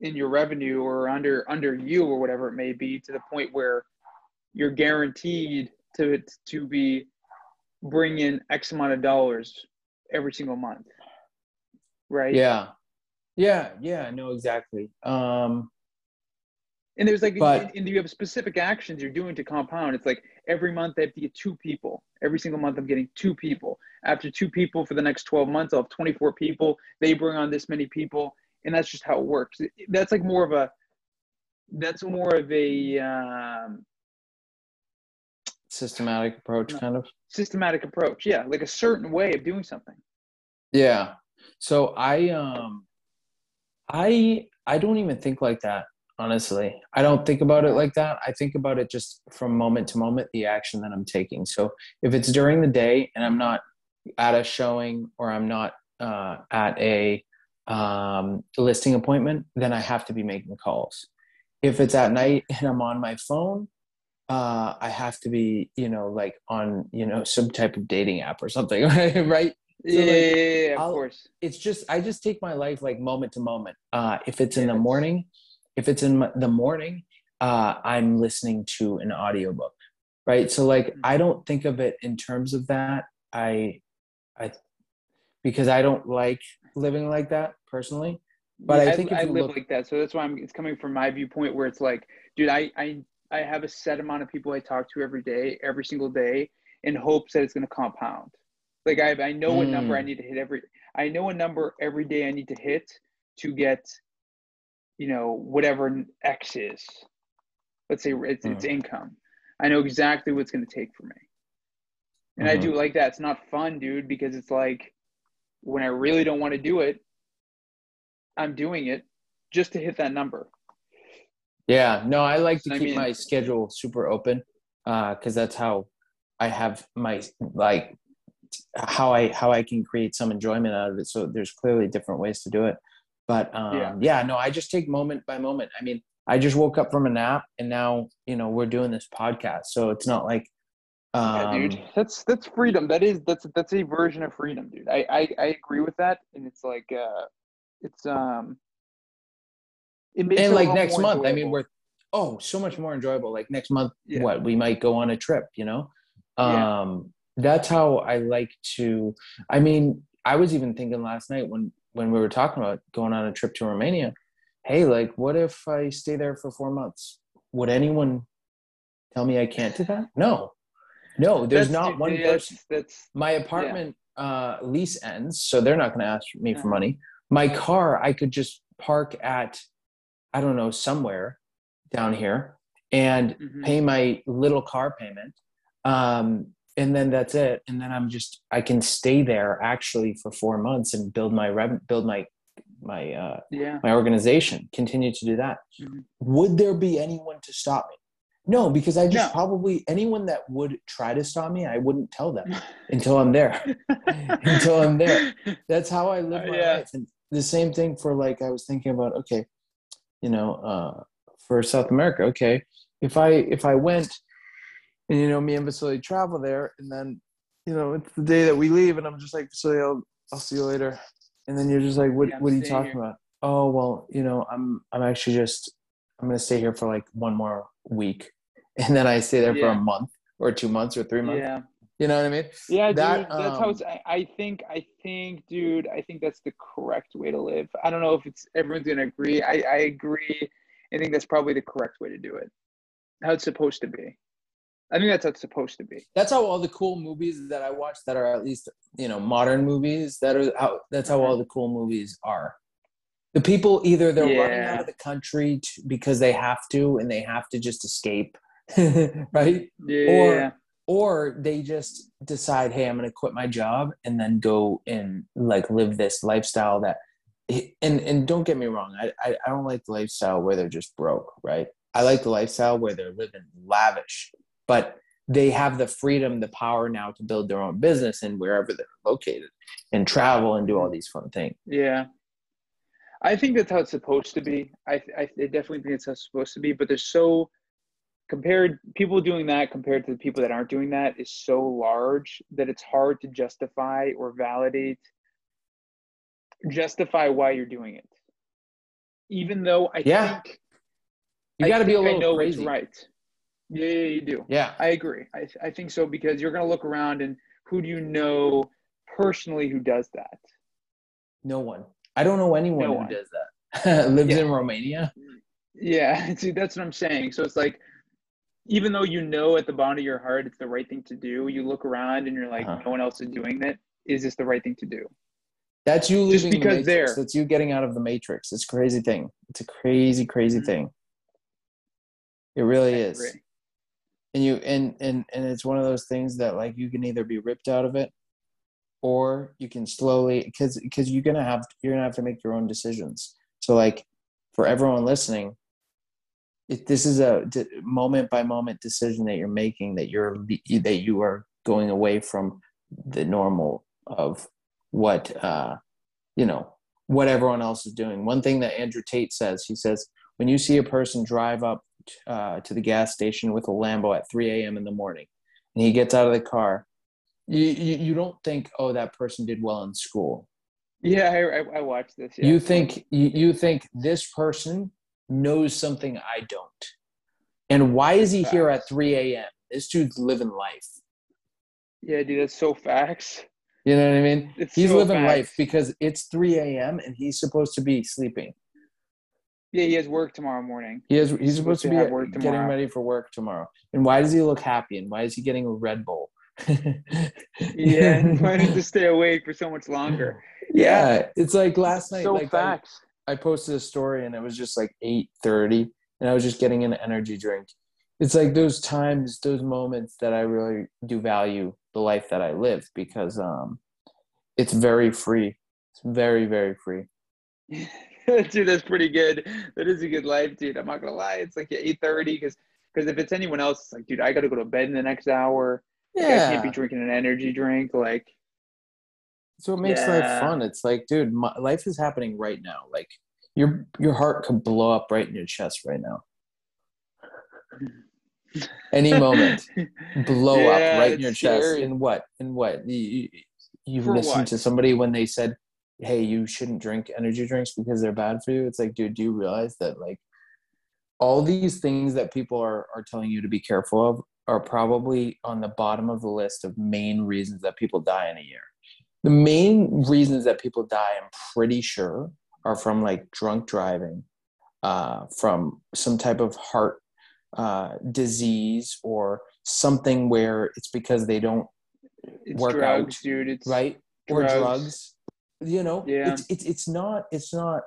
in your revenue or under under you or whatever it may be to the point where you're guaranteed to to be bring in x amount of dollars every single month right Yeah. Yeah, yeah, No, exactly. Um, And there's like, But- and you have specific actions you're doing to compound. It's like every month I have to get two people. Every single month I'm getting two people. After two people for the next 12 months, I'll have 24 people. They bring on this many people, and that's just how it works. That's like more of a, that's more of a um, systematic approach, No. kind of. systematic approach. Yeah, like a certain way of doing something. Yeah. So I um I I don't even think like that, honestly. I don't think about it like that. I think about it just from moment to moment, the action that I'm taking. So if it's during the day and I'm not at a showing or I'm not uh, at a um, listing appointment, then I have to be making calls. If it's at night and I'm on my phone, uh, I have to be, you know, like on, you know, some type of dating app or something, right? yeah, like, yeah, yeah, yeah, of I'll- course. it's just I just take my life like moment to moment. Uh, if it's in the morning, if it's in my, the morning, uh, I'm listening to an audiobook, right? So like Mhm. I don't think of it in terms of that. I, I, because I don't like living like that personally. But I Yeah, think if I, live look- like that, so that's why I'm. It's coming from my viewpoint where it's like, dude, I I I have a set amount of people I talk to every day, every single day, in hopes that it's going to compound. Like I I know what number I Mm. need to hit every. I know a number every day I need to hit to get, you know, whatever X is. Let's say it's it's Mm. income. I know exactly what's going to take for me. And I Mhm. do like that. It's not fun, dude, because it's like when I really don't want to do it, I'm doing it just to hit that number. Yeah, no, I like to I keep mean- my schedule super open because that's how I have my like how I how I can create some enjoyment out of it. So there's clearly different ways to do it, but um, Yeah. yeah. no, I just take moment by moment. I mean, I just woke up from a nap and now you know we're doing this podcast, so it's not like Yeah, um, dude. That's that's freedom. That is that's that's a version of freedom, dude. I I, I agree with that, and it's like uh, it's um, it makes and like next month, I mean, we're oh so much more enjoyable. Like next month, Yeah. what we might go on a trip, you know. Yeah. Um, that's how I like to. I mean, I was even thinking last night when when we were talking about going on a trip to Romania. Hey, like, what if I stay there for four months? Would anyone tell me I can't do that? No, no. There's That's- not one person That's my apartment uh lease ends so they're not going to ask me for Uh-huh. money my car i could just park at i don't know somewhere down here and Mhm. pay my little car payment um and then that's it and then i'm just i can stay there actually for four months and build my rev build my my uh yeah. my organization continue to do that Mhm. would there be anyone to stop me no because i just No. probably anyone that would try to stop me i wouldn't tell them until i'm there until I'm there. That's how I live Uh, my yeah. life. And the same thing for like I was thinking about, okay, you know, uh for South America, okay, if I if I went and you know me and Vasily travel there and then you know it's the day that we leave and I'm just like Vasily, I'll I'll see you later. And then you're just like, what Yeah, what are you talking here. about? Oh well, you know, I'm I'm actually just I'm gonna stay here for like one more week. And then I stay there for a month or two months or three months. Yeah. You know what I mean? Yeah, That, dude. That's how um, it's. I, I think. I think, dude. I think that's the correct way to live. I don't know if it's everyone's gonna agree. I I agree. I think that's probably the correct way to do it. How it's supposed to be. I think that's how it's supposed to be. that's how all the cool movies that I watch that are at least you know modern movies that are how that's how mm-hmm. all the cool movies are. The people either they're running out of the country to, because they have to and they have to just escape, right? Yeah. Or they just decide, hey, I'm going to quit my job and then go and like live this lifestyle that. And and don't get me wrong, I I, I don't like the lifestyle where they're just broke, right? I like the lifestyle where they're living lavish, but they have the freedom, the power now to build their own business and wherever they're located and travel and do all these fun things. Yeah. I think that's how it's supposed to be. I, I, definitely think it's how it's supposed to be, but there's so compared people doing that compared to the people that aren't doing that is so large that it's hard to justify or validate justify why you're doing it. Even though I Yeah. think You got to be a I little know crazy. right. Yeah, yeah, you do. Yeah. I agree. I, I think so because you're going to look around and who do you know personally who does that? No one. I don't know anyone No who one. does that. Lives Yeah. in Romania. Yeah, see, that's what I'm saying. So it's like, even though you know at the bottom of your heart it's the right thing to do, you look around and you're like, Uh-huh. no one else is doing it. Is this the right thing to do? That's you Just leaving because the they're- That's you getting out of the matrix. It's a crazy thing. It's a crazy, crazy Mhm. thing. It really I is. agree. And you and and and it's one of those things that like you can either be ripped out of it or you can slowly because because you're gonna have you're gonna have to make your own decisions. So like for everyone listening, this is a d- moment by moment decision that you're making that you're that you are going away from the normal of what uh you know what everyone else is doing one thing that andrew tate says he says when you see a person drive up uh, to the gas station with a lambo at 3 a.m in the morning and he gets out of the car you, you, you don't think oh that person did well in school Yeah, I, I, I watched this. Yeah. you think you, you think this person knows something i don't and why is he here at 3 a.m this dude's living life Yeah, dude, that's so facts. you know what i mean It's he's so living facts. life because it's 3 a.m and he's supposed to be sleeping Yeah, he has work tomorrow morning. he has he's supposed to be have work getting tomorrow. ready for work tomorrow and why does he look happy and why is he getting a red bull Yeah, and why did to stay awake for so much longer? yeah it's like last night so like I, facts. I posted a story and it was just like 8.30 and i was just getting an energy drink it's like those times, those moments that I really do value the life that I live because um, it's very free. It's very very free. dude, that's pretty good. That is a good life, dude. I'm not gonna lie. It's like eight thirty because because if it's anyone else, it's like, dude, I got to go to bed in the next hour. Like, I can't be drinking an energy drink. Like, so it makes Yeah. life fun. It's like, dude, my, life is happening right now. Like your your heart could blow up right in your chest right now. Any moment, blow Yeah, up right in your it's chest. scary. In what? In what? You, you, you've For listened what? to somebody when they said, "Hey, you shouldn't drink energy drinks because they're bad for you." It's like, dude, do you realize that like all these things that people are are telling you to be careful of are probably on the bottom of the list of main reasons that people die in a year. The main reasons that people die, I'm pretty sure, are from like drunk driving, uh, from some type of heart uh, disease or something where it's because they don't it's work drugs, out, dude. It's right or drugs. You know, Yeah. it's it's it's not it's not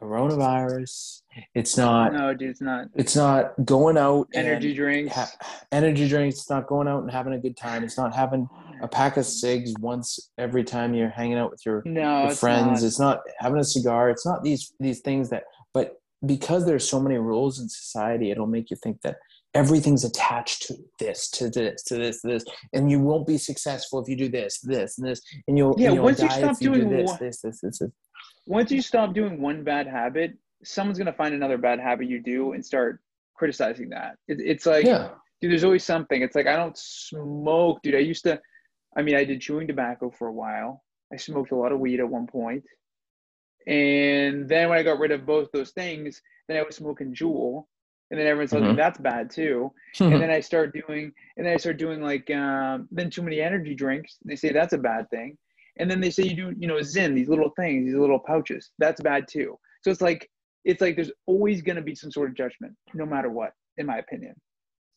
coronavirus. It's not No, dude, it's not. it's not going out Energy drinks. ha- energy drinks. It's not going out and having a good time. It's not having a pack of cigs once every time you're hanging out with your, no, your it's friends. not. It's not having a cigar. It's not these these things that. But because there's so many rules in society, it'll make you think that everything's attached to this, to this, to this, this, and you won't be successful if you do this, this, and this, and you'll Yeah, and you'll once you stop you do doing this, one- this, this, this, this. Once you stop doing one bad habit, someone's gonna find another bad habit you do and start criticizing that. It, it's like, Yeah, dude, there's always something. It's like I don't smoke, dude. I used to. I mean, I did chewing tobacco for a while. I smoked a lot of weed at one point. And then when I got rid of both those things, then I was smoking Juul. And then everyone's me Mhm. that's bad too. and then I start doing, and then I start doing like, um, then too many energy drinks. They say that's a bad thing, and then they say you do, you know, Zyn, these little things, these little pouches. That's bad too. So it's like, it's like there's always going to be some sort of judgment, no matter what, in my opinion.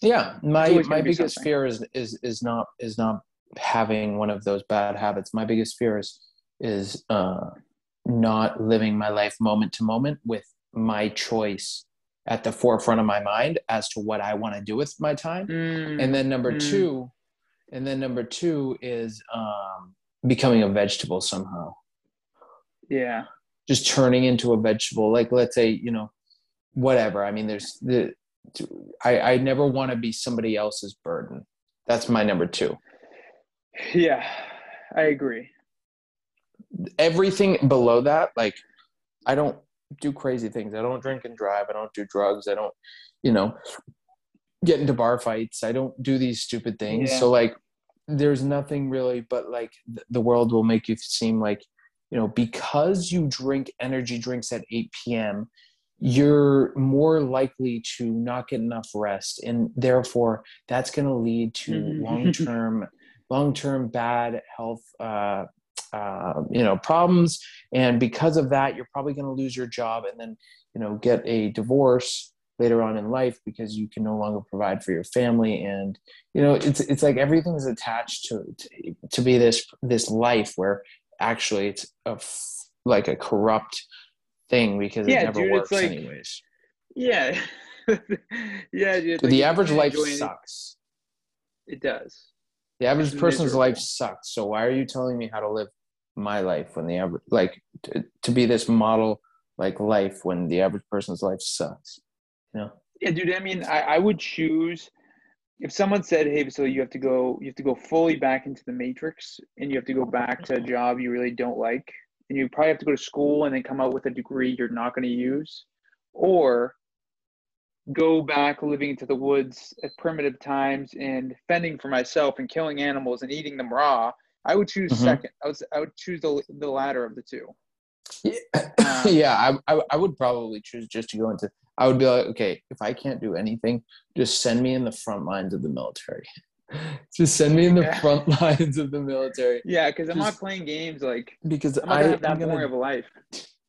yeah my my biggest something. fear is is is not is not having one of those bad habits my biggest fear is is uh not living my life moment to moment with my choice at the forefront of my mind as to what i want to do with my time. And then number Mm. two and then number two is um becoming a vegetable somehow. Yeah, just turning into a vegetable like let's say you know whatever. I mean there's the i i never want to be somebody else's burden. That's my number two. Yeah, I agree. everything below that like i don't do crazy things. I don't drink and drive. I don't do drugs. I don't you know get into bar fights. I don't do these stupid things. Yeah. so like there's nothing really but like th- the world will make you seem like you know because you drink energy drinks at 8 p.m you're more likely to not get enough rest. And therefore that's going to lead to Mhm. long-term long-term bad health uh, uh, you know problems and because of that you're probably going to lose your job and then you know get a divorce later on in life because you can no longer provide for your family and you know it's it's like everything is attached to to, to be this this life where actually it's a f- like a corrupt thing because Yeah, it never dude, works like- anyways Yeah, yeah, dude. the like, average life enjoy it, sucks It does. The average person's life sucks so why are you telling me how to live my life when the average like to, to be this model like life when the average person's life sucks you know Yeah, dude. I mean, I, I would choose if someone said, "Hey, so you have to go, you have to go fully back into the matrix, and you have to go back to a job you really don't like, and you probably have to go to school and then come out with a degree you're not going to use, or go back living into the woods at primitive times and fending for myself and killing animals and eating them raw." I would choose Mhm. second. I would I would choose the the latter of the two. Yeah, Um, yeah I, I, I would probably choose just to go into. I would be like, okay, if I can't do anything, just send me in the front lines of the military. just send me in the Yeah. front lines of the military Yeah, because I'm not playing games like because I'm not I have that am gonna, boring of a life.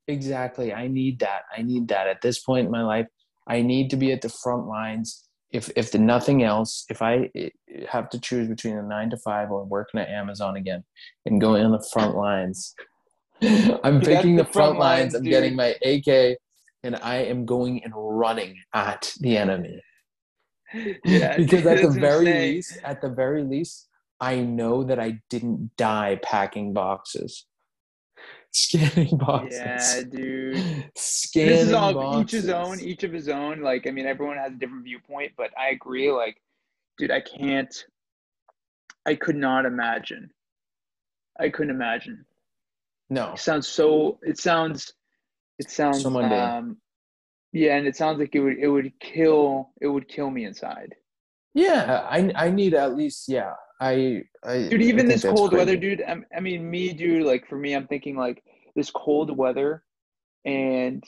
exactly. I need that. I need that at this point in my life. I need to be at the front lines. If if the nothing else, if I eh, have to choose between a nine to five or working at Amazon again and going on the front lines, I'm picking the the front front lines. lines, I'm getting my AK, and I am going and running at the enemy. Yeah, because at the very insane. least, at the very least, I know that I didn't die packing boxes, scanning boxes. Yeah, dude. Scanning this is all boxes. each his own, each of his own. Like, I mean, everyone has a different viewpoint, but I agree. Like, dude, I can't. I could not imagine. I couldn't imagine. No, It sounds so. It sounds. It sounds. So mundane. um, yeah, and it sounds like it would. It would kill. It would kill me inside. yeah, I I need at least yeah. I, I dude even think this cold crazy. weather dude I, I mean me dude like for me i'm thinking like this cold weather and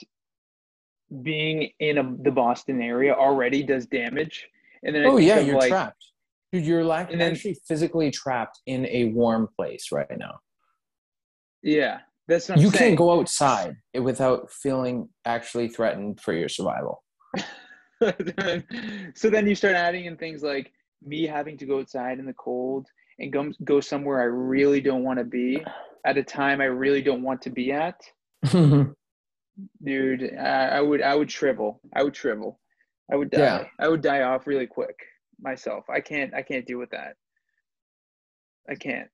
being in a, the boston area already does damage and then I Oh yeah, you're like, trapped. Dude, you're like And then- actually physically trapped in a warm place right now. yeah that's you saying. can't go outside without feeling actually threatened for your survival. so then you start adding in things like me having to go outside in the cold and go, go somewhere i really don't want to be at a time i really don't want to be at. Dude I, I would i would shrivel. I would shrivel. I would die. Yeah. i would die off really quick myself. I can't i can't deal with that. I can't.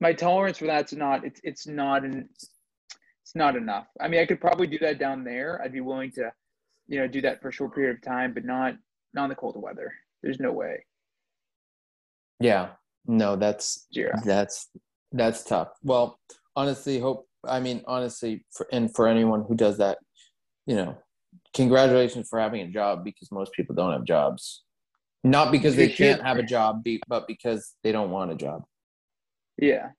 My tolerance for that's not it's it's not an it's not enough. I mean i could probably do that down there. I'd be willing to you know do that for a short period of time but not not in the cold weather. There's no way yeah. No, that's zero that's that's tough. Well, honestly, hope I mean honestly for and for anyone who does that, you know, congratulations for having a job because most people don't have jobs. Not because they They can't have a job, but because they don't want a job. Yeah,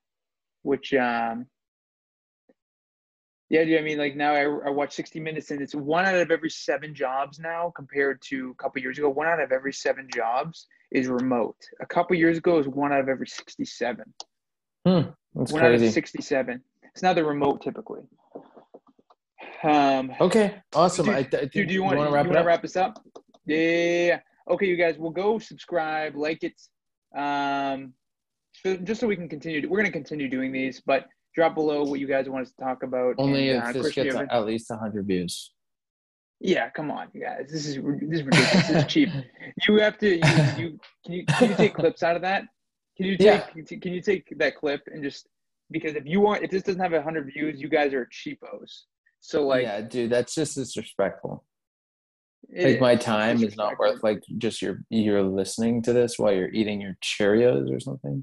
which um, yeah, dude. I mean, like now I, I watch 60 Minutes, and it's one out of every seven jobs now, compared to a couple years ago. One out of every seven jobs is remote. A couple years ago, it was one out of every 67. That's one out of 67. It's now the remote typically. Um, Okay, awesome. Dude, I, I dude, do you want you wrap want to wrap this up? Yeah. Okay, you guys, we'll go subscribe, like it, um, so just so we can continue. We're gonna continue doing these, but drop below what you guys want us to talk about. Only and, if uh, this Christian, gets at least 100 views. Yeah, come on, you guys. This is this is ridiculous. this is cheap. You have to. You, you can you can you take clips out of that? Can you take Yeah. can you take that clip and just because if you want if this doesn't have hundred views, you guys are cheapos. So like, yeah, dude, that's just disrespectful. like my time is not worth like just your you're listening to this while you're eating your Cheerios or something.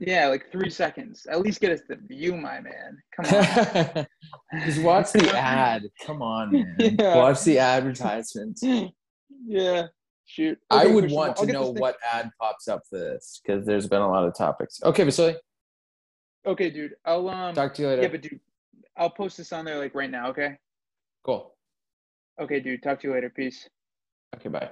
Yeah, like three seconds. At least get us the view, my man. Come on. just watch the ad. Come on, man. Yeah. Watch the advertisement. yeah. Shoot. I would want to know what ad pops up for this because there's been a lot of topics. Okay, Vasily, Okay, dude. I'll um. talk to you later. yeah, but dude, I'll post this on there like right now. Okay. cool. Okay, dude. Talk to you later. Peace. Okay, bye.